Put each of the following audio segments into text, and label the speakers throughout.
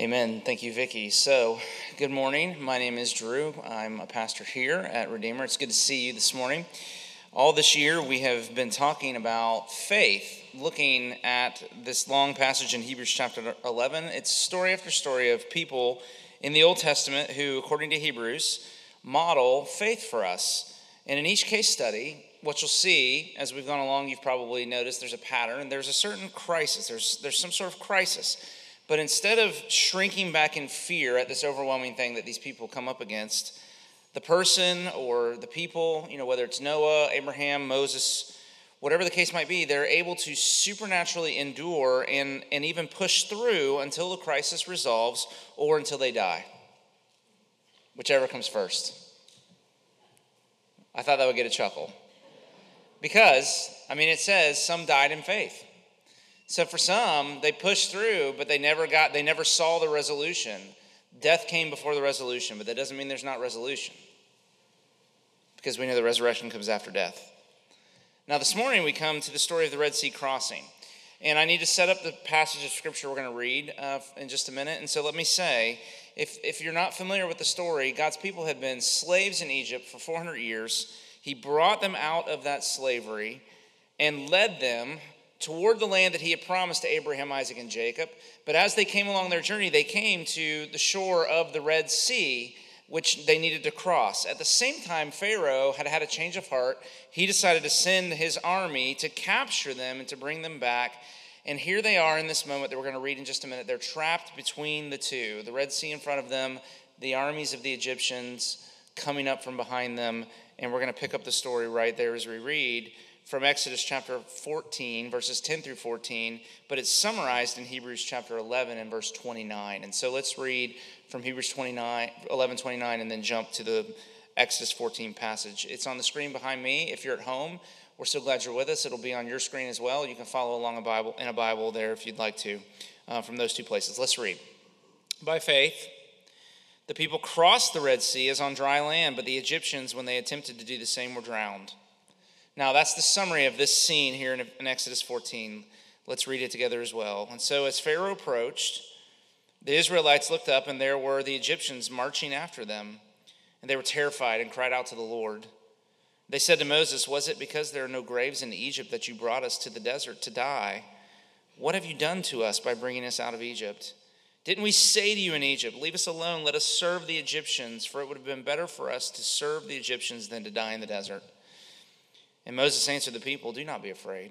Speaker 1: Amen. Thank you, Vicki. So, good morning. My name is Drew. I'm a pastor here at Redeemer. It's good to see you this morning. All this year, we have been talking about faith, looking at this long passage in Hebrews chapter 11. It's story after story of people in the Old Testament who, according to Hebrews, model faith for us. And in each case study, what you'll see as we've gone along, you've probably noticed there's a pattern. There's a certain crisis. There's, there's some sort of crisis. But instead of shrinking back in fear at this overwhelming thing that these people come up against, the person or the people, you know, whether it's Noah, Abraham, Moses, whatever the case might be, they're able to supernaturally endure and, and even push through until the crisis resolves or until they die. Whichever comes first. I thought that would get a chuckle. Because, I mean, it says some died in faith. So for some, they pushed through, but they never got, they never saw the resolution. Death came before the resolution, but that doesn't mean there's not resolution because we know the resurrection comes after death. Now, this morning we come to the story of the Red Sea crossing. And I need to set up the passage of scripture we're going to read uh, in just a minute. And so let me say if, if you're not familiar with the story, God's people had been slaves in Egypt for 400 years. He brought them out of that slavery and led them toward the land that he had promised to Abraham, Isaac, and Jacob. But as they came along their journey, they came to the shore of the Red Sea which they needed to cross. At the same time, Pharaoh had had a change of heart. He decided to send his army to capture them and to bring them back. And here they are in this moment that we're going to read in just a minute. They're trapped between the two the Red Sea in front of them, the armies of the Egyptians coming up from behind them. And we're going to pick up the story right there as we read from Exodus chapter 14, verses 10 through 14, but it's summarized in Hebrews chapter 11 and verse 29. And so let's read from Hebrews 29, 11, 29, and then jump to the Exodus 14 passage. It's on the screen behind me. If you're at home, we're so glad you're with us. It'll be on your screen as well. You can follow along a Bible in a Bible there if you'd like to uh, from those two places. Let's read. By faith, the people crossed the Red Sea as on dry land, but the Egyptians, when they attempted to do the same, were drowned. Now, that's the summary of this scene here in Exodus 14. Let's read it together as well. And so, as Pharaoh approached, the Israelites looked up, and there were the Egyptians marching after them. And they were terrified and cried out to the Lord. They said to Moses, Was it because there are no graves in Egypt that you brought us to the desert to die? What have you done to us by bringing us out of Egypt? Didn't we say to you in Egypt, Leave us alone, let us serve the Egyptians, for it would have been better for us to serve the Egyptians than to die in the desert? And Moses answered the people, Do not be afraid.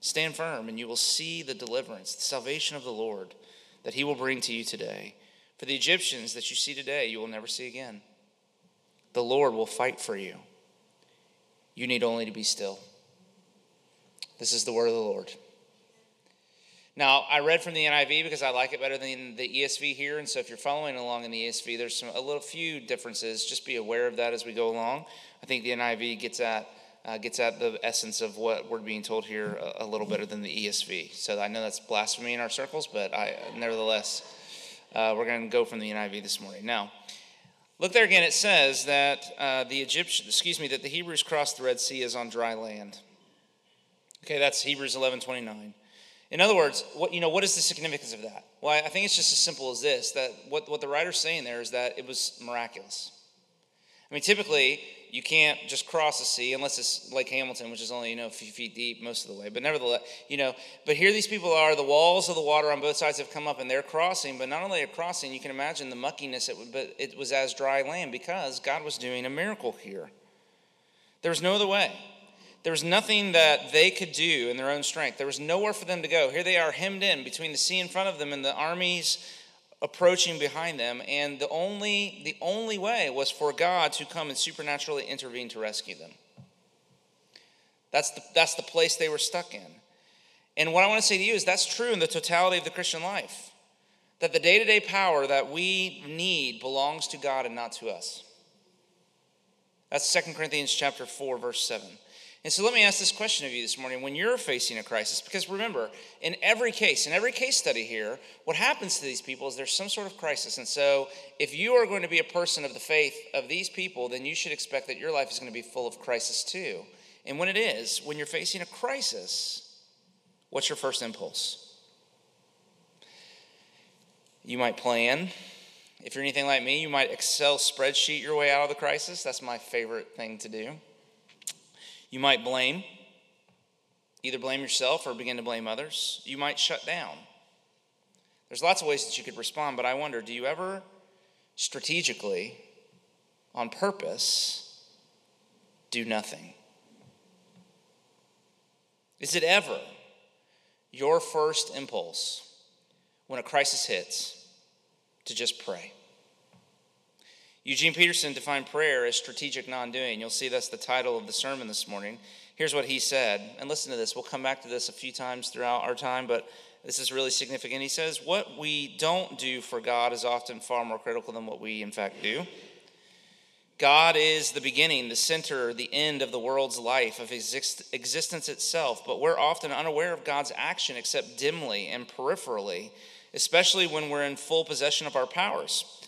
Speaker 1: Stand firm, and you will see the deliverance, the salvation of the Lord, that he will bring to you today. For the Egyptians that you see today, you will never see again. The Lord will fight for you. You need only to be still. This is the word of the Lord. Now, I read from the NIV because I like it better than the ESV here, and so if you're following along in the ESV, there's some a little few differences. Just be aware of that as we go along. I think the NIV gets at uh, gets at the essence of what we're being told here a, a, little better than the ESV. So I know that's blasphemy in our circles, but I nevertheless, uh, we're going to go from the NIV this morning. Now, look there again. It says that uh, the Egyptian, excuse me, that the Hebrews crossed the Red Sea as on dry land. Okay, that's Hebrews 11 29. In other words, what, you know, what is the significance of that? Well, I think it's just as simple as this that what, what the writer's saying there is that it was miraculous. I mean, typically, you can't just cross the sea unless it's Lake Hamilton, which is only, you know, a few feet deep most of the way. But nevertheless, you know, but here these people are, the walls of the water on both sides have come up and they're crossing. But not only are crossing, you can imagine the muckiness, it, but it was as dry land because God was doing a miracle here. There was no other way. There was nothing that they could do in their own strength. There was nowhere for them to go. Here they are hemmed in between the sea in front of them and the armies approaching behind them and the only the only way was for god to come and supernaturally intervene to rescue them. That's the, that's the place they were stuck in. And what i want to say to you is that's true in the totality of the christian life that the day-to-day power that we need belongs to god and not to us. That's 2 corinthians chapter 4 verse 7 and so let me ask this question of you this morning when you're facing a crisis, because remember, in every case, in every case study here, what happens to these people is there's some sort of crisis. And so if you are going to be a person of the faith of these people, then you should expect that your life is going to be full of crisis too. And when it is, when you're facing a crisis, what's your first impulse? You might plan. If you're anything like me, you might Excel spreadsheet your way out of the crisis. That's my favorite thing to do. You might blame, either blame yourself or begin to blame others. You might shut down. There's lots of ways that you could respond, but I wonder do you ever strategically, on purpose, do nothing? Is it ever your first impulse when a crisis hits to just pray? Eugene Peterson defined prayer as strategic non doing. You'll see that's the title of the sermon this morning. Here's what he said, and listen to this. We'll come back to this a few times throughout our time, but this is really significant. He says, What we don't do for God is often far more critical than what we, in fact, do. God is the beginning, the center, the end of the world's life, of exist- existence itself, but we're often unaware of God's action except dimly and peripherally, especially when we're in full possession of our powers.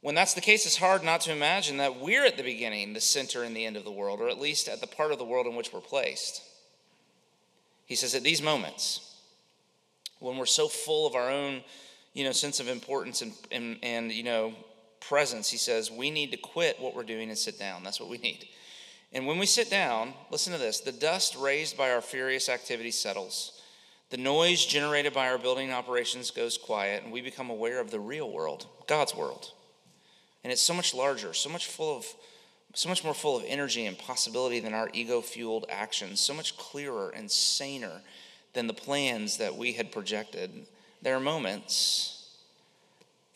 Speaker 1: When that's the case, it's hard not to imagine that we're at the beginning, the center, and the end of the world, or at least at the part of the world in which we're placed. He says, At these moments, when we're so full of our own, you know, sense of importance and, and, and you know, presence, he says, we need to quit what we're doing and sit down. That's what we need. And when we sit down, listen to this the dust raised by our furious activity settles. The noise generated by our building operations goes quiet, and we become aware of the real world, God's world. And it's so much larger, so much full of so much more full of energy and possibility than our ego fueled actions, so much clearer and saner than the plans that we had projected. There are moments,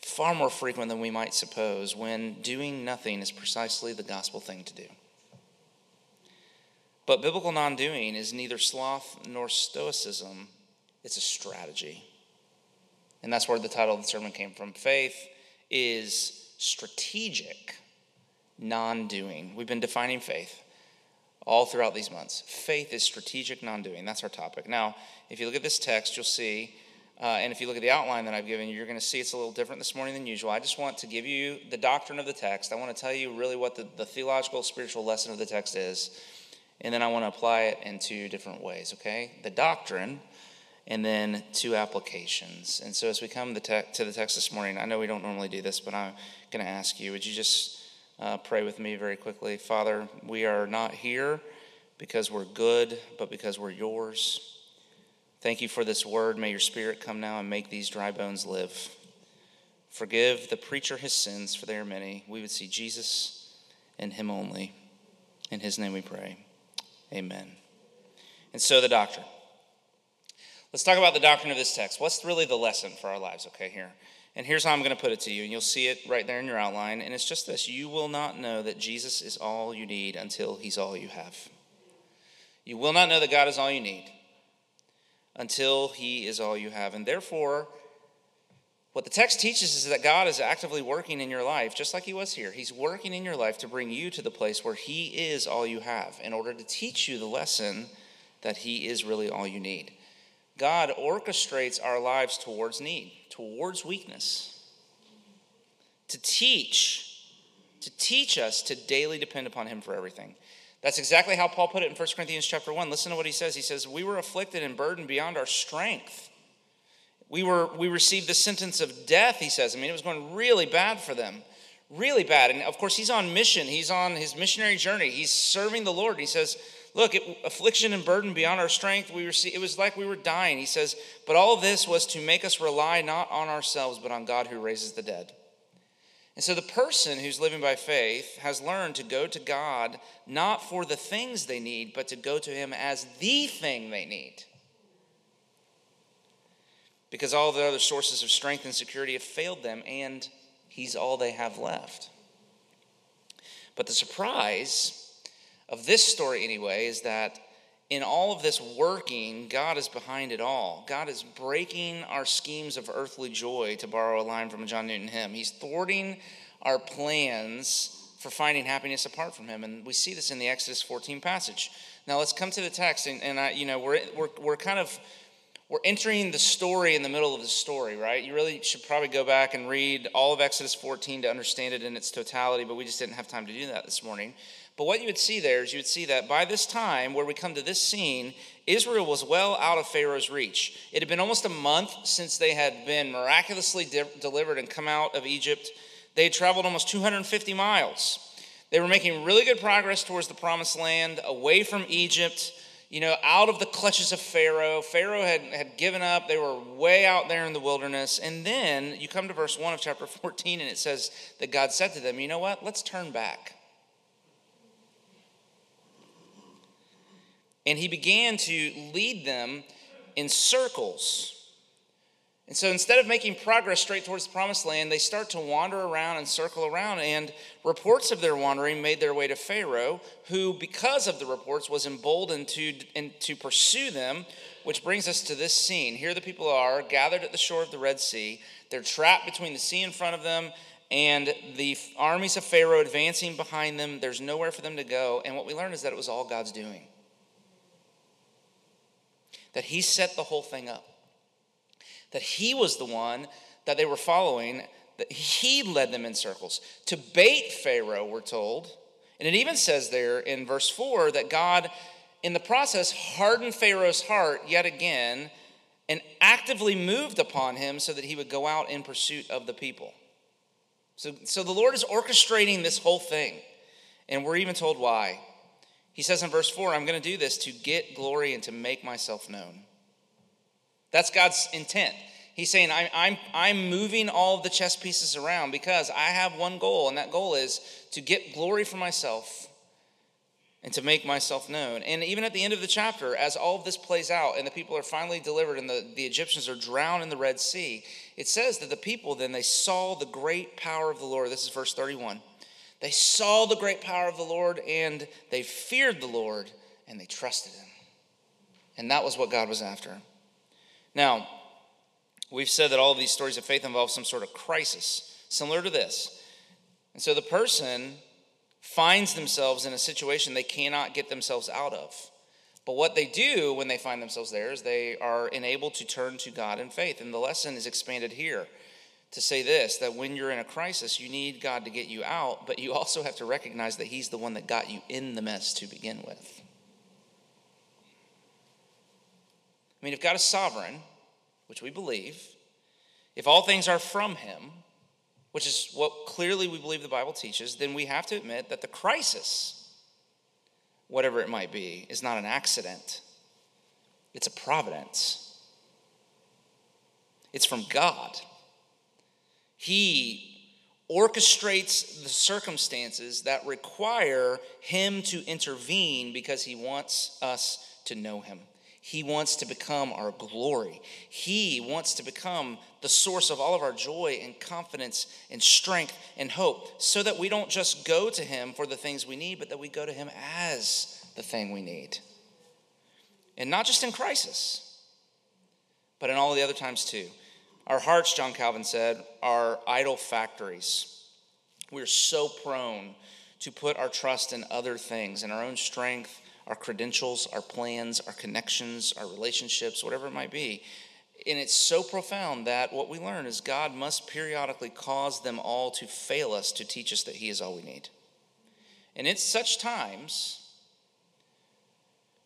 Speaker 1: far more frequent than we might suppose, when doing nothing is precisely the gospel thing to do. But biblical non doing is neither sloth nor stoicism, it's a strategy. And that's where the title of the sermon came from. Faith is strategic non doing. We've been defining faith all throughout these months. Faith is strategic non doing. That's our topic. Now, if you look at this text, you'll see, uh, and if you look at the outline that I've given you, you're going to see it's a little different this morning than usual. I just want to give you the doctrine of the text. I want to tell you really what the, the theological, spiritual lesson of the text is, and then I want to apply it in two different ways, okay? The doctrine, and then two applications. And so as we come to the text this morning, I know we don't normally do this, but I'm going to ask you, would you just uh, pray with me very quickly. Father, we are not here because we're good, but because we're yours. Thank you for this word. May your spirit come now and make these dry bones live. Forgive the preacher his sins, for they are many. We would see Jesus and him only. In his name we pray. Amen. And so the doctrine. Let's talk about the doctrine of this text. What's really the lesson for our lives, okay, here? And here's how I'm going to put it to you, and you'll see it right there in your outline. And it's just this you will not know that Jesus is all you need until he's all you have. You will not know that God is all you need until he is all you have. And therefore, what the text teaches is that God is actively working in your life, just like he was here. He's working in your life to bring you to the place where he is all you have in order to teach you the lesson that he is really all you need. God orchestrates our lives towards need, towards weakness, to teach, to teach us to daily depend upon Him for everything. That's exactly how Paul put it in 1 Corinthians chapter 1. Listen to what he says. He says, We were afflicted and burdened beyond our strength. We, were, we received the sentence of death, he says. I mean, it was going really bad for them. Really bad. And of course, he's on mission. He's on his missionary journey. He's serving the Lord. He says, Look, it, affliction and burden beyond our strength, we it was like we were dying. He says, But all this was to make us rely not on ourselves, but on God who raises the dead. And so the person who's living by faith has learned to go to God not for the things they need, but to go to Him as the thing they need. Because all the other sources of strength and security have failed them, and He's all they have left. But the surprise of this story, anyway, is that in all of this working, God is behind it all. God is breaking our schemes of earthly joy, to borrow a line from a John Newton hymn. He's thwarting our plans for finding happiness apart from Him. And we see this in the Exodus 14 passage. Now let's come to the text, and, and I, you know, we're, we're, we're kind of we're entering the story in the middle of the story, right? You really should probably go back and read all of Exodus 14 to understand it in its totality, but we just didn't have time to do that this morning. But what you would see there is you would see that by this time, where we come to this scene, Israel was well out of Pharaoh's reach. It had been almost a month since they had been miraculously de- delivered and come out of Egypt. They had traveled almost 250 miles. They were making really good progress towards the promised land, away from Egypt, you know, out of the clutches of Pharaoh. Pharaoh had, had given up. They were way out there in the wilderness. And then you come to verse 1 of chapter 14, and it says that God said to them, You know what? Let's turn back. And he began to lead them in circles. And so instead of making progress straight towards the promised land, they start to wander around and circle around. And reports of their wandering made their way to Pharaoh, who, because of the reports, was emboldened to, to pursue them, which brings us to this scene. Here the people are gathered at the shore of the Red Sea. They're trapped between the sea in front of them and the armies of Pharaoh advancing behind them. There's nowhere for them to go. And what we learn is that it was all God's doing that he set the whole thing up, that he was the one that they were following, that he led them in circles. To bait Pharaoh, we're told. And it even says there in verse 4 that God, in the process, hardened Pharaoh's heart yet again and actively moved upon him so that he would go out in pursuit of the people. So, so the Lord is orchestrating this whole thing. And we're even told why. He says in verse 4, I'm going to do this to get glory and to make myself known. That's God's intent. He's saying, I'm, I'm, I'm moving all of the chess pieces around because I have one goal, and that goal is to get glory for myself and to make myself known. And even at the end of the chapter, as all of this plays out and the people are finally delivered and the, the Egyptians are drowned in the Red Sea, it says that the people then they saw the great power of the Lord. This is verse 31. They saw the great power of the Lord and they feared the Lord and they trusted him. And that was what God was after. Now, we've said that all of these stories of faith involve some sort of crisis, similar to this. And so the person finds themselves in a situation they cannot get themselves out of. But what they do when they find themselves there is they are enabled to turn to God in faith. And the lesson is expanded here to say this that when you're in a crisis, you need God to get you out, but you also have to recognize that He's the one that got you in the mess to begin with. I mean, if God is sovereign, which we believe, if all things are from Him, which is what clearly we believe the Bible teaches, then we have to admit that the crisis, whatever it might be, is not an accident, it's a providence. It's from God. He orchestrates the circumstances that require him to intervene because he wants us to know him. He wants to become our glory. He wants to become the source of all of our joy and confidence and strength and hope so that we don't just go to him for the things we need, but that we go to him as the thing we need. And not just in crisis, but in all the other times too. Our hearts, John Calvin said, are idol factories. We're so prone to put our trust in other things, in our own strength, our credentials, our plans, our connections, our relationships, whatever it might be. And it's so profound that what we learn is God must periodically cause them all to fail us to teach us that He is all we need. And it's such times,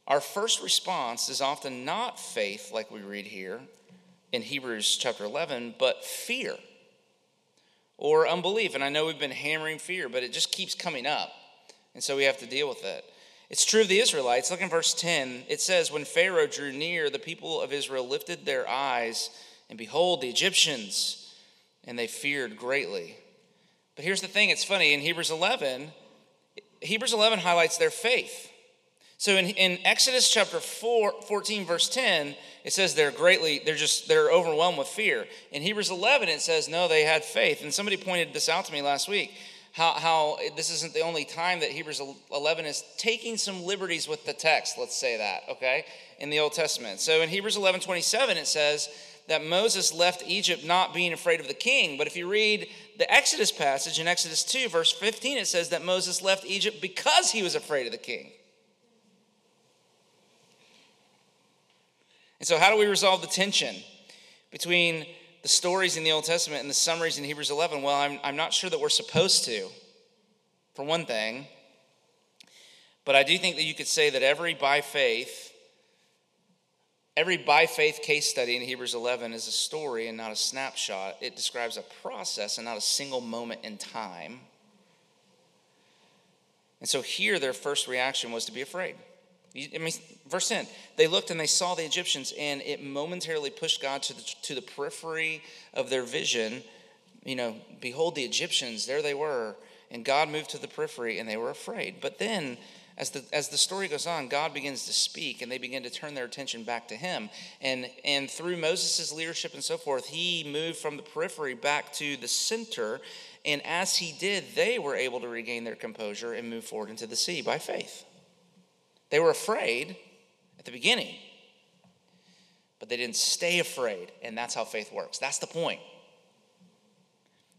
Speaker 1: our first response is often not faith, like we read here, in Hebrews chapter 11, but fear or unbelief. And I know we've been hammering fear, but it just keeps coming up. And so we have to deal with it. It's true of the Israelites. Look in verse 10. It says, When Pharaoh drew near, the people of Israel lifted their eyes, and behold, the Egyptians, and they feared greatly. But here's the thing it's funny. In Hebrews 11, Hebrews 11 highlights their faith. So in, in Exodus chapter 4, 14, verse 10, it says they're greatly, they're just, they're overwhelmed with fear. In Hebrews 11, it says, no, they had faith. And somebody pointed this out to me last week, how, how this isn't the only time that Hebrews 11 is taking some liberties with the text, let's say that, okay, in the Old Testament. So in Hebrews 11, 27, it says that Moses left Egypt not being afraid of the king. But if you read the Exodus passage in Exodus 2, verse 15, it says that Moses left Egypt because he was afraid of the king. And so, how do we resolve the tension between the stories in the Old Testament and the summaries in Hebrews 11? Well, I'm, I'm not sure that we're supposed to, for one thing. But I do think that you could say that every by faith, every by faith case study in Hebrews 11 is a story and not a snapshot. It describes a process and not a single moment in time. And so here, their first reaction was to be afraid. I mean, verse 10, they looked and they saw the Egyptians, and it momentarily pushed God to the, to the periphery of their vision. You know, behold the Egyptians, there they were. And God moved to the periphery, and they were afraid. But then, as the, as the story goes on, God begins to speak, and they begin to turn their attention back to Him. And, and through Moses' leadership and so forth, He moved from the periphery back to the center. And as He did, they were able to regain their composure and move forward into the sea by faith. They were afraid at the beginning, but they didn't stay afraid. And that's how faith works. That's the point.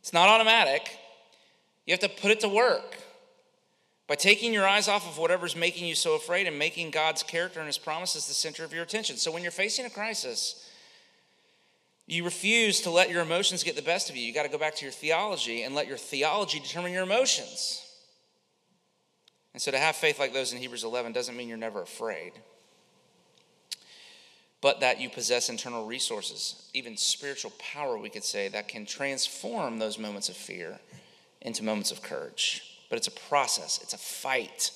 Speaker 1: It's not automatic, you have to put it to work. By taking your eyes off of whatever's making you so afraid and making God's character and his promises the center of your attention. So when you're facing a crisis, you refuse to let your emotions get the best of you. You got to go back to your theology and let your theology determine your emotions. And so to have faith like those in Hebrews 11 doesn't mean you're never afraid, but that you possess internal resources, even spiritual power, we could say, that can transform those moments of fear into moments of courage. But it's a process, it's a fight.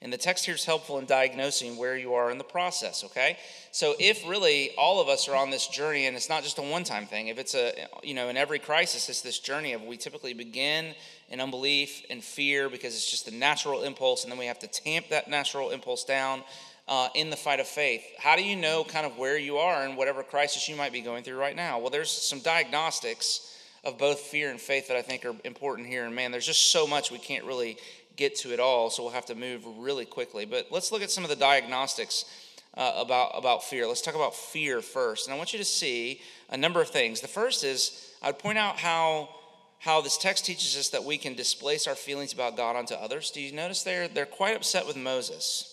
Speaker 1: And the text here is helpful in diagnosing where you are in the process, okay? So if really all of us are on this journey and it's not just a one-time thing, if it's a you know, in every crisis it's this journey of we typically begin in unbelief and fear because it's just the natural impulse, and then we have to tamp that natural impulse down uh, in the fight of faith. How do you know kind of where you are in whatever crisis you might be going through right now? Well, there's some diagnostics of both fear and faith that I think are important here. And man, there's just so much we can't really get to it all, so we'll have to move really quickly. But let's look at some of the diagnostics. Uh, about, about fear. Let's talk about fear first. And I want you to see a number of things. The first is I'd point out how how this text teaches us that we can displace our feelings about God onto others. Do you notice they're, they're quite upset with Moses?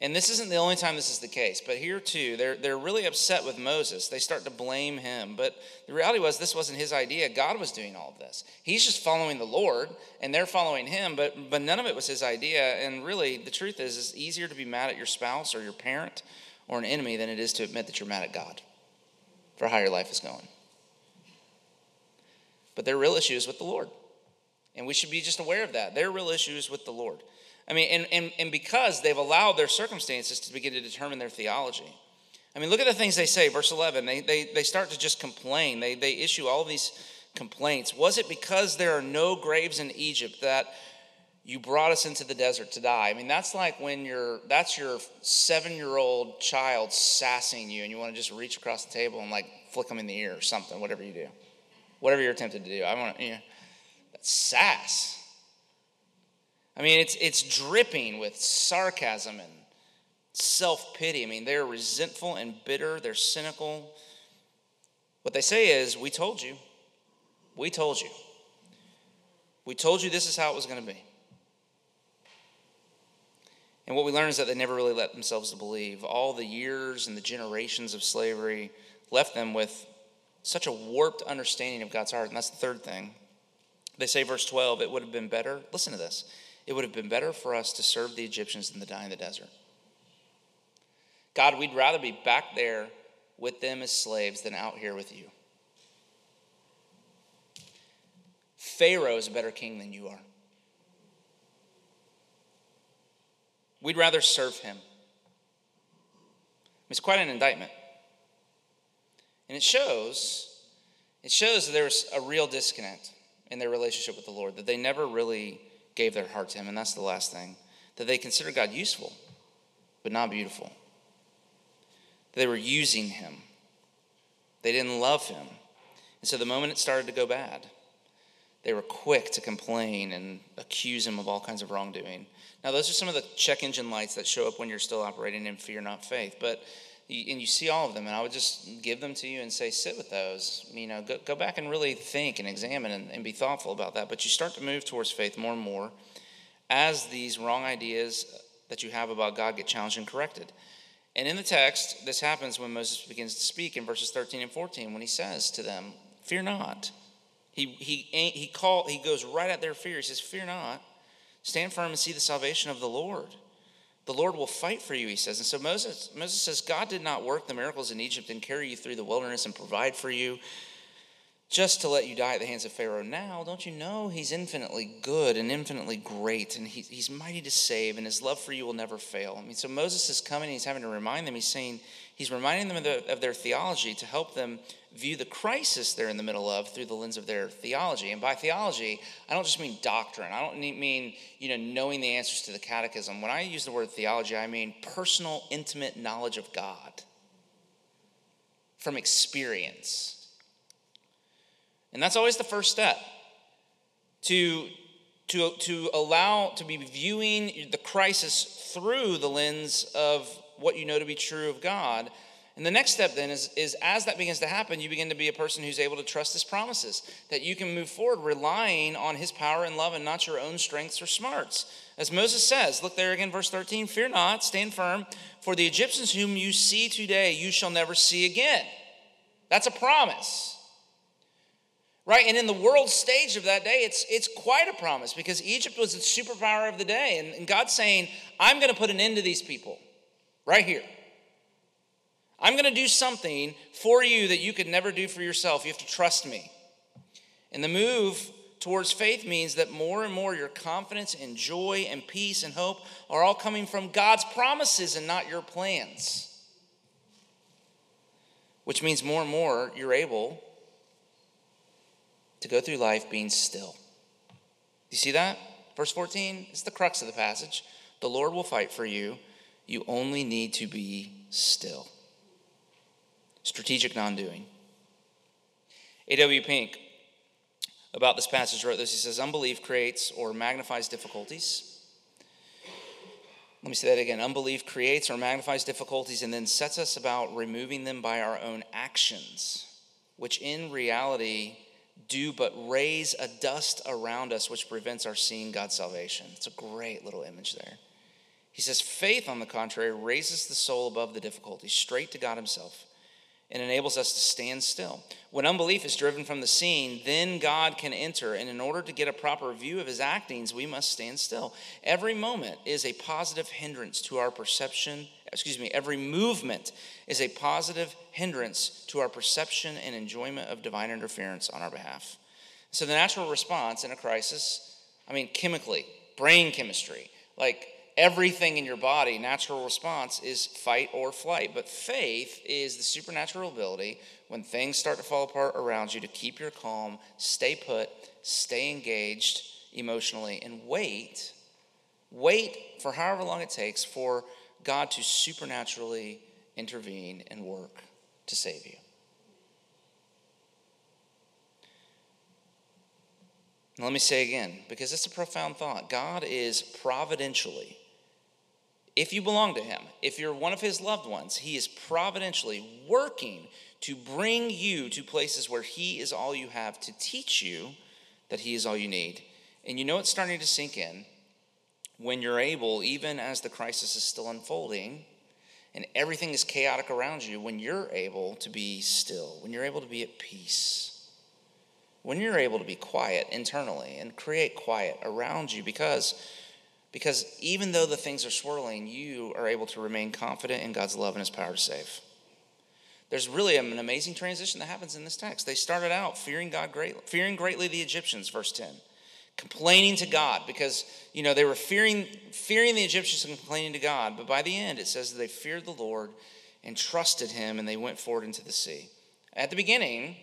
Speaker 1: And this isn't the only time this is the case, but here too, they're, they're really upset with Moses. They start to blame him. But the reality was, this wasn't his idea. God was doing all of this. He's just following the Lord, and they're following him, but, but none of it was his idea. And really, the truth is, it's easier to be mad at your spouse or your parent or an enemy than it is to admit that you're mad at God for how your life is going but their real issue is with the Lord. And we should be just aware of that. Their real issue is with the Lord. I mean, and, and, and because they've allowed their circumstances to begin to determine their theology. I mean, look at the things they say, verse 11. They, they, they start to just complain. They, they issue all these complaints. Was it because there are no graves in Egypt that you brought us into the desert to die? I mean, that's like when you're, that's your seven year old child sassing you and you want to just reach across the table and like flick them in the ear or something, whatever you do whatever you're tempted to do. I want to, you know, that's sass. I mean, it's, it's dripping with sarcasm and self pity. I mean, they're resentful and bitter, they're cynical. What they say is, We told you. We told you. We told you this is how it was going to be. And what we learn is that they never really let themselves believe. All the years and the generations of slavery left them with such a warped understanding of God's heart. And that's the third thing. They say, verse 12, it would have been better, listen to this, it would have been better for us to serve the Egyptians than to die in the desert. God, we'd rather be back there with them as slaves than out here with you. Pharaoh is a better king than you are. We'd rather serve him. It's quite an indictment. And it shows, it shows that there's a real disconnect in their relationship with the Lord, that they never really gave their heart to Him. And that's the last thing. That they considered God useful, but not beautiful. They were using Him, they didn't love Him. And so the moment it started to go bad, they were quick to complain and accuse Him of all kinds of wrongdoing. Now, those are some of the check engine lights that show up when you're still operating in fear, not faith. But and you see all of them, and I would just give them to you and say, sit with those. You know, go, go back and really think and examine and, and be thoughtful about that. But you start to move towards faith more and more as these wrong ideas that you have about God get challenged and corrected. And in the text, this happens when Moses begins to speak in verses 13 and 14 when he says to them, Fear not. He, he, he, call, he goes right at their fear. He says, Fear not. Stand firm and see the salvation of the Lord. The Lord will fight for you, he says. And so Moses, Moses says, God did not work the miracles in Egypt and carry you through the wilderness and provide for you just to let you die at the hands of Pharaoh. Now, don't you know he's infinitely good and infinitely great, and he, he's mighty to save, and his love for you will never fail. I mean, so Moses is coming, he's having to remind them, he's saying, he's reminding them of, the, of their theology to help them view the crisis they're in the middle of through the lens of their theology. And by theology, I don't just mean doctrine. I don't mean, you know, knowing the answers to the catechism. When I use the word theology, I mean personal, intimate knowledge of God from experience and that's always the first step to, to, to allow, to be viewing the crisis through the lens of what you know to be true of God. And the next step then is, is as that begins to happen, you begin to be a person who's able to trust his promises, that you can move forward relying on his power and love and not your own strengths or smarts. As Moses says, look there again, verse 13 Fear not, stand firm, for the Egyptians whom you see today, you shall never see again. That's a promise right? And in the world stage of that day, it's, it's quite a promise because Egypt was the superpower of the day. And, and God's saying, I'm going to put an end to these people right here. I'm going to do something for you that you could never do for yourself. You have to trust me. And the move towards faith means that more and more your confidence and joy and peace and hope are all coming from God's promises and not your plans. Which means more and more you're able to go through life being still. You see that? Verse 14 is the crux of the passage. The Lord will fight for you. You only need to be still. Strategic non doing. A.W. Pink, about this passage, wrote this. He says, Unbelief creates or magnifies difficulties. Let me say that again. Unbelief creates or magnifies difficulties and then sets us about removing them by our own actions, which in reality do but raise a dust around us which prevents our seeing God's salvation. It's a great little image there. He says, faith, on the contrary, raises the soul above the difficulty, straight to God Himself, and enables us to stand still. When unbelief is driven from the scene, then God can enter, and in order to get a proper view of His actings, we must stand still. Every moment is a positive hindrance to our perception excuse me, every movement is a positive hindrance to our perception and enjoyment of divine interference on our behalf. So the natural response in a crisis, I mean, chemically, brain chemistry, like everything in your body, natural response is fight or flight. But faith is the supernatural ability when things start to fall apart around you to keep your calm, stay put, stay engaged emotionally, and wait. Wait for however long it takes for God to supernaturally intervene and work to save you. let me say again, because it's a profound thought. God is providentially, if you belong to Him, if you're one of His loved ones, He is providentially working to bring you to places where He is all you have, to teach you that He is all you need. And you know it's starting to sink in when you're able, even as the crisis is still unfolding and everything is chaotic around you, when you're able to be still, when you're able to be at peace, when you're able to be quiet internally and create quiet around you because because even though the things are swirling, you are able to remain confident in God's love and his power to save. There's really an amazing transition that happens in this text. They started out fearing God greatly, fearing greatly the Egyptians, verse 10 complaining to God because you know they were fearing fearing the Egyptians and complaining to God. But by the end, it says that they feared the Lord and trusted Him, and they went forward into the sea. At the beginning,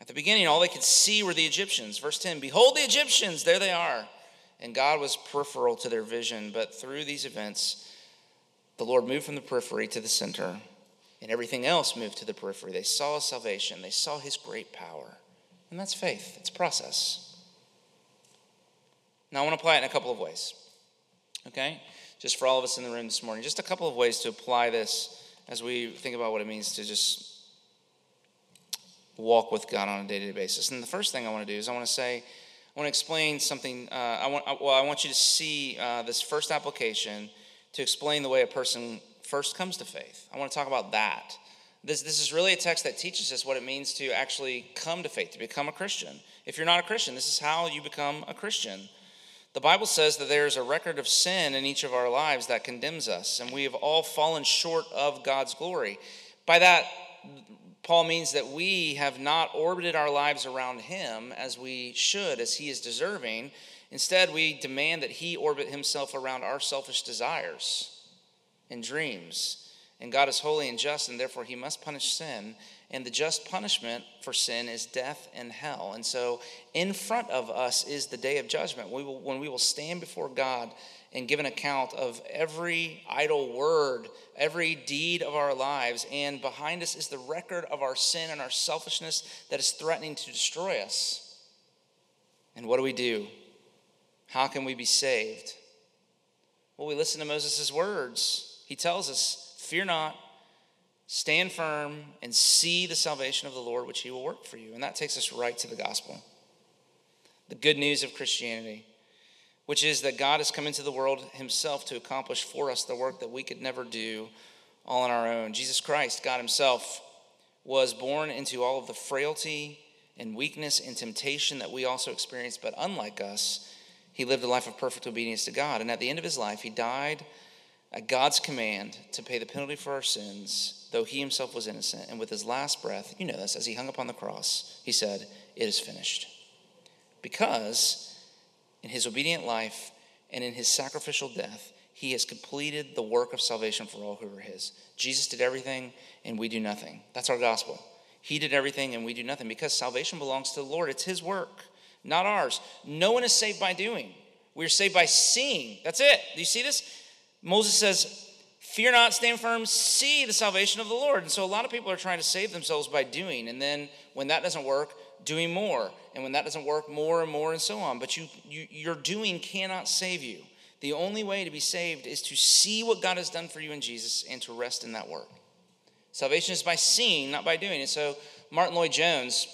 Speaker 1: at the beginning, all they could see were the Egyptians. Verse 10 Behold the Egyptians, there they are. And God was peripheral to their vision. But through these events, the Lord moved from the periphery to the center, and everything else moved to the periphery. They saw salvation, they saw His great power. And that's faith, it's process. Now, I want to apply it in a couple of ways. Okay? Just for all of us in the room this morning, just a couple of ways to apply this as we think about what it means to just walk with God on a day to day basis. And the first thing I want to do is I want to say, I want to explain something. Uh, I want, well, I want you to see uh, this first application to explain the way a person first comes to faith. I want to talk about that. This, this is really a text that teaches us what it means to actually come to faith, to become a Christian. If you're not a Christian, this is how you become a Christian. The Bible says that there is a record of sin in each of our lives that condemns us, and we have all fallen short of God's glory. By that, Paul means that we have not orbited our lives around him as we should, as he is deserving. Instead, we demand that he orbit himself around our selfish desires and dreams. And God is holy and just, and therefore he must punish sin. And the just punishment for sin is death and hell. And so, in front of us is the day of judgment we will, when we will stand before God and give an account of every idle word, every deed of our lives. And behind us is the record of our sin and our selfishness that is threatening to destroy us. And what do we do? How can we be saved? Well, we listen to Moses' words. He tells us, Fear not, stand firm, and see the salvation of the Lord, which he will work for you. And that takes us right to the gospel. The good news of Christianity which is that God has come into the world himself to accomplish for us the work that we could never do all on our own. Jesus Christ, God himself, was born into all of the frailty and weakness and temptation that we also experience, but unlike us, he lived a life of perfect obedience to God. And at the end of his life, he died at God's command to pay the penalty for our sins, though he himself was innocent. And with his last breath, you know this, as he hung upon the cross, he said, It is finished. Because in his obedient life and in his sacrificial death, he has completed the work of salvation for all who are his. Jesus did everything and we do nothing. That's our gospel. He did everything and we do nothing because salvation belongs to the Lord. It's his work, not ours. No one is saved by doing. We are saved by seeing. That's it. Do you see this? Moses says, Fear not, stand firm, see the salvation of the Lord. And so a lot of people are trying to save themselves by doing. And then when that doesn't work, doing more. And when that doesn't work, more and more and so on. But you, you, your doing cannot save you. The only way to be saved is to see what God has done for you in Jesus and to rest in that work. Salvation is by seeing, not by doing. And so Martyn Lloyd-Jones,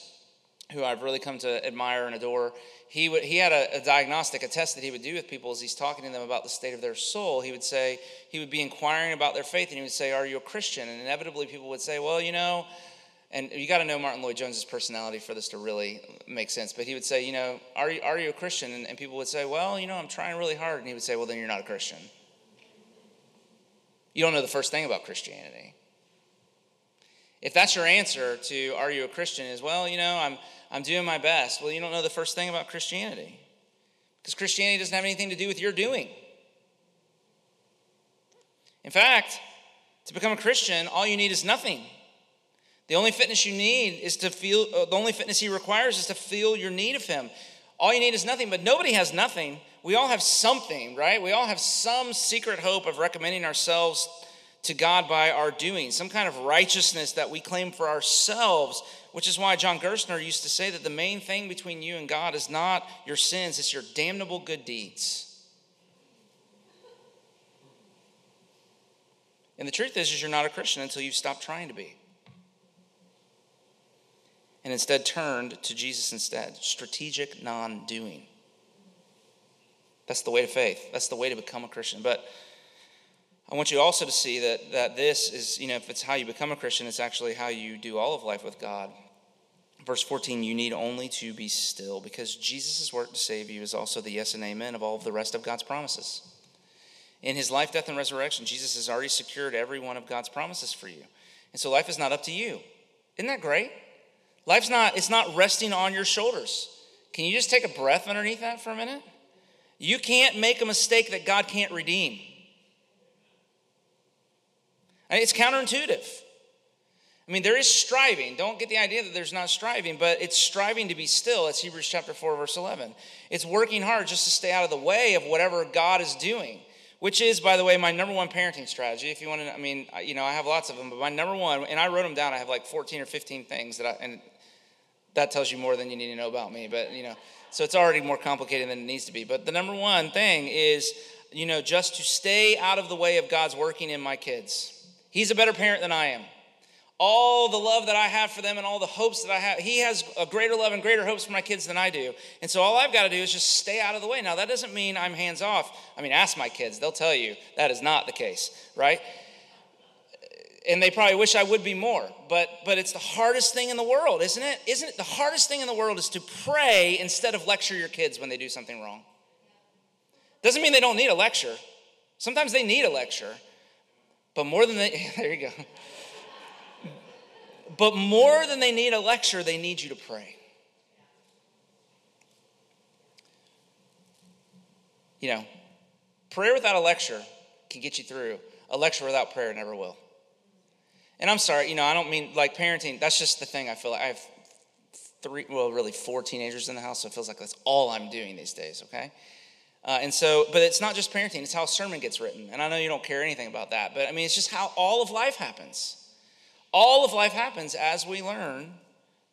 Speaker 1: who I've really come to admire and adore, he, would, he had a, a, diagnostic, a test that he would do with people as he's talking to them about the state of their soul. He would say, he would be inquiring about their faith, and he would say, Are you a Christian? And inevitably, people would say, Well, you know, and you got to know Martyn Lloyd-Jones's personality for this to really make sense. But he would say, you know, are you, are you a Christian? And, and people would say, well, you know, I'm trying really hard. And he would say, well, then you're not a Christian. You don't know the first thing about Christianity. If that's your answer to are you a Christian is, well, you know, I'm, I'm doing my best. Well, you don't know the first thing about Christianity. Because Christianity doesn't have anything to do with your doing. In fact, to become a Christian, all you need is nothing. The only fitness you need is to feel, uh, the only fitness he requires is to feel your need of him. All you need is nothing, but nobody has nothing. We all have something, right? We all have some secret hope of recommending ourselves to God by our doing, some kind of righteousness that we claim for ourselves, which is why John Gerstner used to say that the main thing between you and God is not your sins, it's your damnable good deeds. And the truth is, is you're not a Christian until you stop trying to be and instead turned to Jesus instead. Strategic non doing. That's the way to faith. That's the way to become a Christian. But I want you also to see that, that this is, you know, if it's how you become a Christian, it's actually how you do all of life with God. Verse 14, you need only to be still because Jesus' work to save you is also the yes and amen of all of the rest of God's promises. In his life, death, and resurrection, Jesus has already secured every one of God's promises for you. And so life is not up to you. Isn't that great? Life's not, it's not resting on your shoulders. Can you just take a breath underneath that for a minute? You can't make a mistake that God can't redeem. It's counterintuitive. I mean, there is striving. Don't get the idea that there's not striving, but it's striving to be still. It's Hebrews chapter 4, verse 11. It's working hard just to stay out of the way of whatever God is doing which is, by the way, my number one parenting strategy. If you want to, I mean, you know, I have lots of them, but my number one, and I wrote them down. I have like 14 or 15 things that I, and that tells you more than you need to know about me. But you know, so it's already more complicated than it needs to be. But the number one thing is, you know, just to stay out of the way of God's working in my kids. He's a better parent than I am all the love that I have for them and all the hopes that I have. He has a greater love and greater hopes for my kids than I do. And so all I've got to do is just stay out of the way. Now, that doesn't mean I'm hands off. I mean, ask my kids, they'll tell you that is not the case, right? And they probably wish I would be more, but but it's the hardest thing in the world, isn't it? Isn't it the hardest thing in the world is to pray instead of lecture your kids when they do something wrong? Doesn't mean they don't need a lecture. Sometimes they need a lecture. But more than they, there you go. But more than they need a lecture, they need you to pray. You know, prayer without a lecture can get you through. A lecture without prayer never will. And I'm sorry, you know, I don't mean like parenting, that's just the thing I feel like I have three, well, really four teenagers in the house, so it feels like that's all I'm doing these days, okay? Uh, and so, but it's not just parenting, it's how a sermon gets written. And I know you don't care anything about that, but I mean, it's just how all of life happens. All of life happens as we learn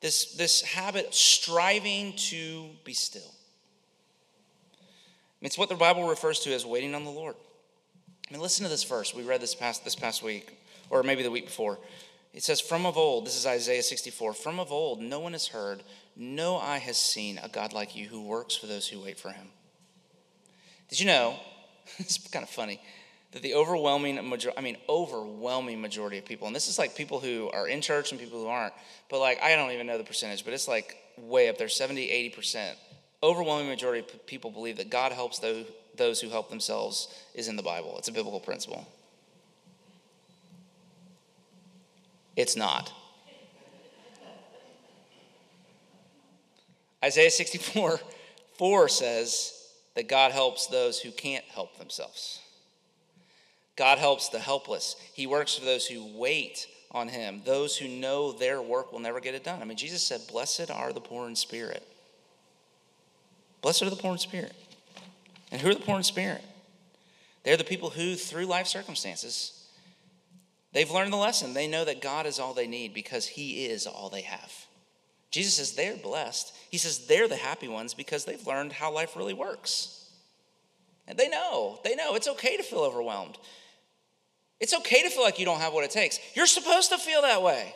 Speaker 1: this, this habit of striving to be still. It's what the Bible refers to as waiting on the Lord. I mean, listen to this verse. We read this past, this past week, or maybe the week before. It says, From of old, this is Isaiah 64, from of old, no one has heard, no eye has seen a God like you who works for those who wait for him. Did you know? it's kind of funny that the overwhelming majority, I mean, overwhelming majority of people, and this is like people who are in church and people who aren't, but like, I don't even know the percentage, but it's like way up there 70, 80%. Overwhelming majority of people believe that God helps those, those who help themselves is in the Bible. It's a biblical principle. It's not. Isaiah 64 4 says that God helps those who can't help themselves. God helps the helpless. He works for those who wait on Him, those who know their work will never get it done. I mean, Jesus said, Blessed are the poor in spirit. Blessed are the poor in spirit. And who are the poor in spirit? They're the people who, through life circumstances, they've learned the lesson. They know that God is all they need because He is all they have. Jesus says they're blessed. He says they're the happy ones because they've learned how life really works. And they know, they know it's okay to feel overwhelmed. It's okay to feel like you don't have what it takes. You're supposed to feel that way.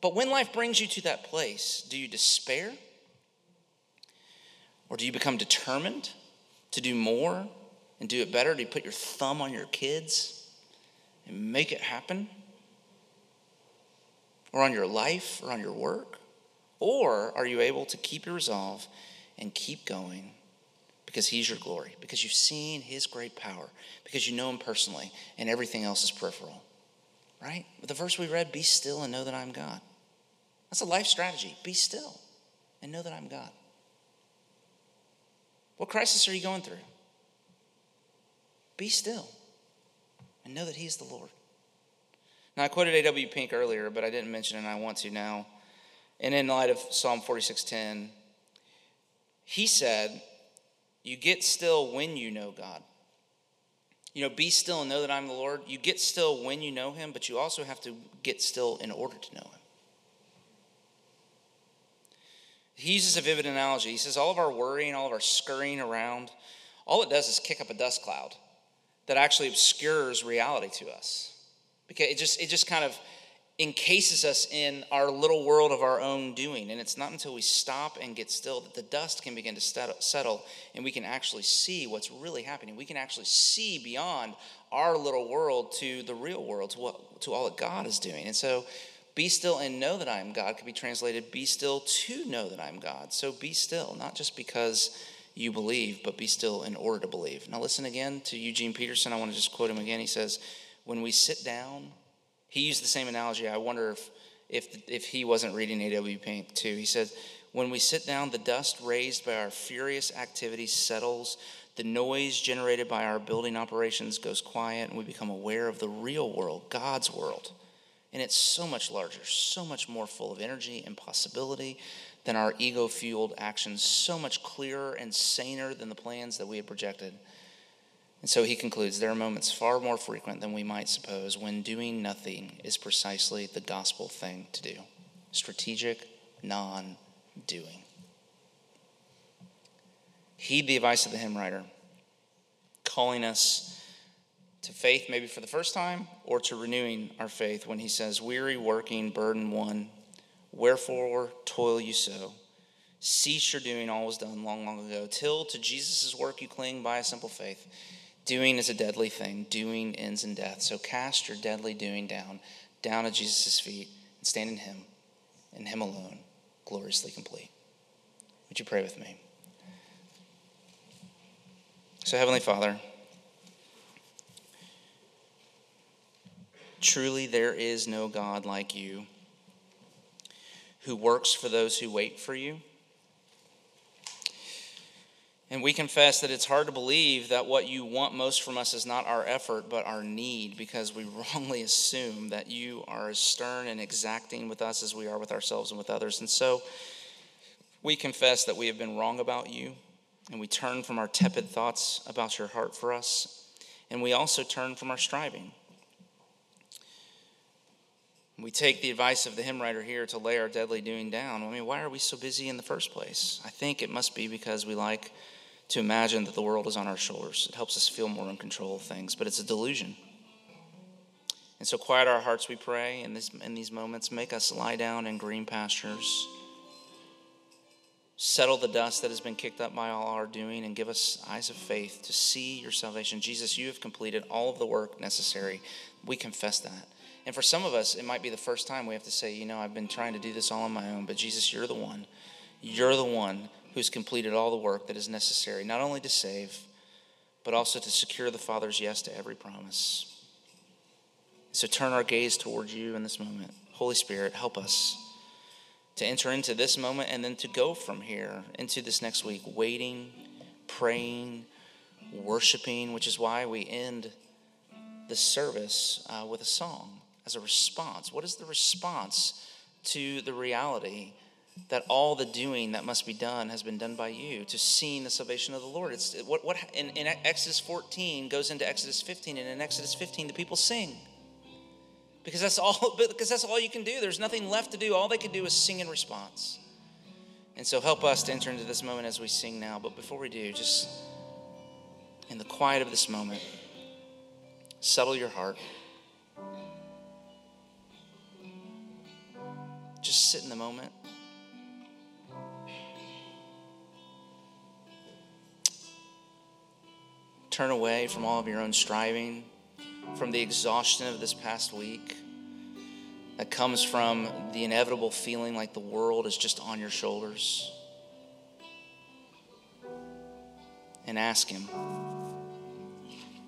Speaker 1: But when life brings you to that place, do you despair? Or do you become determined to do more and do it better? Do you put your thumb on your kids and make it happen? Or on your life or on your work? Or are you able to keep your resolve and keep going because He's your glory, because you've seen His great power, because you know Him personally, and everything else is peripheral. Right? But the verse we read, be still and know that I'm God. That's a life strategy. Be still and know that I'm God. What crisis are you going through? Be still and know that He is the Lord. Now, I quoted A.W. Pink earlier, but I didn't mention it, and I want to now. And in light of Psalm 46:10, he said, you get still when you know God. You know, be still and know that I'm the Lord. You get still when you know Him, but you also have to get still in order to know Him. He uses a vivid analogy. He says, All of our worrying, all of our scurrying around, all it does is kick up a dust cloud that actually obscures reality to us. Because it just, it just kind of encases us in our little world of our own doing. And it's not until we stop and get still that the dust can begin to settle and we can actually see what's really happening. We can actually see beyond our little world to the real world, to, what, to all that God is doing. And so, be still and know that I am God could be translated, be still to know that I'm God. So, be still, not just because you believe, but be still in order to believe. Now, listen again to Eugene Peterson. I want to just quote him again. He says, When we sit down, he used the same analogy. I wonder if, if, if he wasn't reading A.W. Pink too. He said, When we sit down, the dust raised by our furious activities settles, the noise generated by our building operations goes quiet, and we become aware of the real world, God's world. And it's so much larger, so much more full of energy and possibility than our ego fueled actions, so much clearer and saner than the plans that we had projected. And so he concludes there are moments far more frequent than we might suppose when doing nothing is precisely the gospel thing to do strategic non doing. Heed the advice of the hymn writer, calling us to faith maybe for the first time or to renewing our faith when he says, Weary, working, burden one, wherefore toil you so? Cease your doing, all was done long, long ago, till to Jesus' work you cling by a simple faith. Doing is a deadly thing. Doing ends in death. So cast your deadly doing down, down at Jesus' feet, and stand in Him, in Him alone, gloriously complete. Would you pray with me? So, Heavenly Father, truly there is no God like you who works for those who wait for you. And we confess that it's hard to believe that what you want most from us is not our effort, but our need, because we wrongly assume that you are as stern and exacting with us as we are with ourselves and with others. And so we confess that we have been wrong about you and we turn from our tepid thoughts about your heart for us, and we also turn from our striving. We take the advice of the hymn writer here to lay our deadly doing down. I mean, why are we so busy in the first place? I think it must be because we like to imagine that the world is on our shoulders. It helps us feel more in control of things, but it's a delusion. And so, quiet our hearts, we pray, in, this, in these moments. Make us lie down in green pastures settle the dust that has been kicked up by all our doing and give us eyes of faith to see your salvation. Jesus, you have completed all of the work necessary. We confess that. And for some of us, it might be the first time we have to say, you know, I've been trying to do this all on my own, but Jesus, you're the one. You're the one who's completed all the work that is necessary, not only to save, but also to secure the Father's yes to every promise. So turn our gaze towards you in this moment. Holy Spirit, help us to enter into this moment and then to go from here into this next week, waiting, praying, worshiping, which is why we end the service uh, with a song as a response. What is the response to the reality that all the doing that must be done has been done by you to seeing the salvation of the Lord? It's what what in, in Exodus 14 goes into Exodus 15, and in Exodus 15 the people sing. Because that's all because that's all you can do. There's nothing left to do. All they can do is sing in response. And so help us to enter into this moment as we sing now. But before we do just in the quiet of this moment settle your heart. Just sit in the moment turn away from all of your own striving from the exhaustion of this past week, that comes from the inevitable feeling like the world is just on your shoulders. And ask Him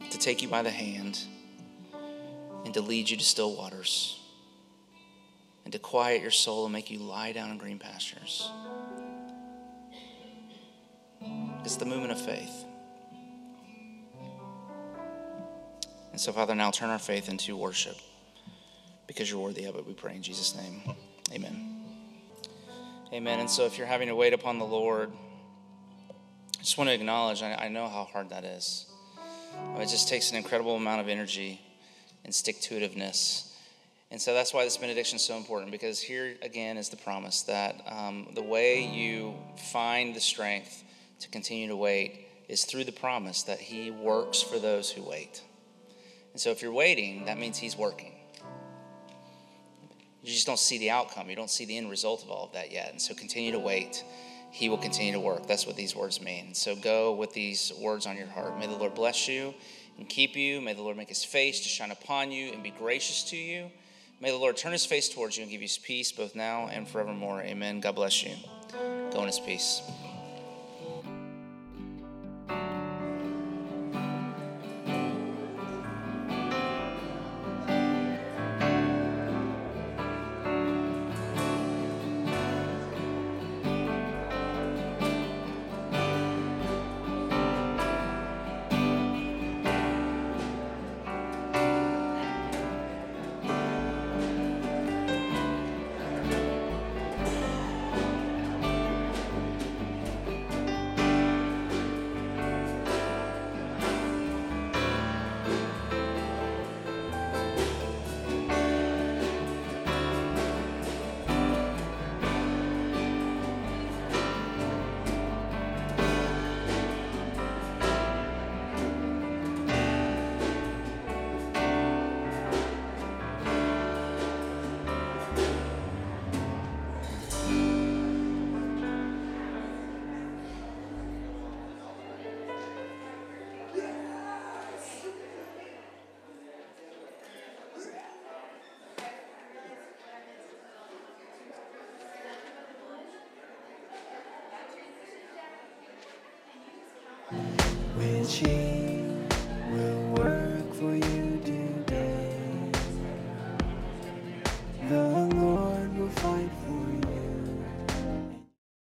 Speaker 1: to take you by the hand and to lead you to still waters and to quiet your soul and make you lie down in green pastures. It's the movement of faith. And so, Father, now turn our faith into worship because you're worthy of it. We pray in Jesus' name. Amen. Amen. And so, if you're having to wait upon the Lord, I just want to acknowledge I, I know how hard that is. It just takes an incredible amount of energy and stick to itiveness. And so that's why this benediction is so important because here again is the promise that um, the way you find the strength to continue to wait is through the promise that He works for those who wait. And so if you're waiting, that means He's working. You just don't see the outcome. You don't see the end result of all of that yet. And so continue to wait. He will continue to work. That's what these words mean. So go with these words on your heart. May the Lord bless you and keep you. May the Lord make his face to shine upon you and be gracious to you. May the Lord turn his face towards you and give you peace both now and forevermore. Amen. God bless you. Go in his peace.
Speaker 2: ti.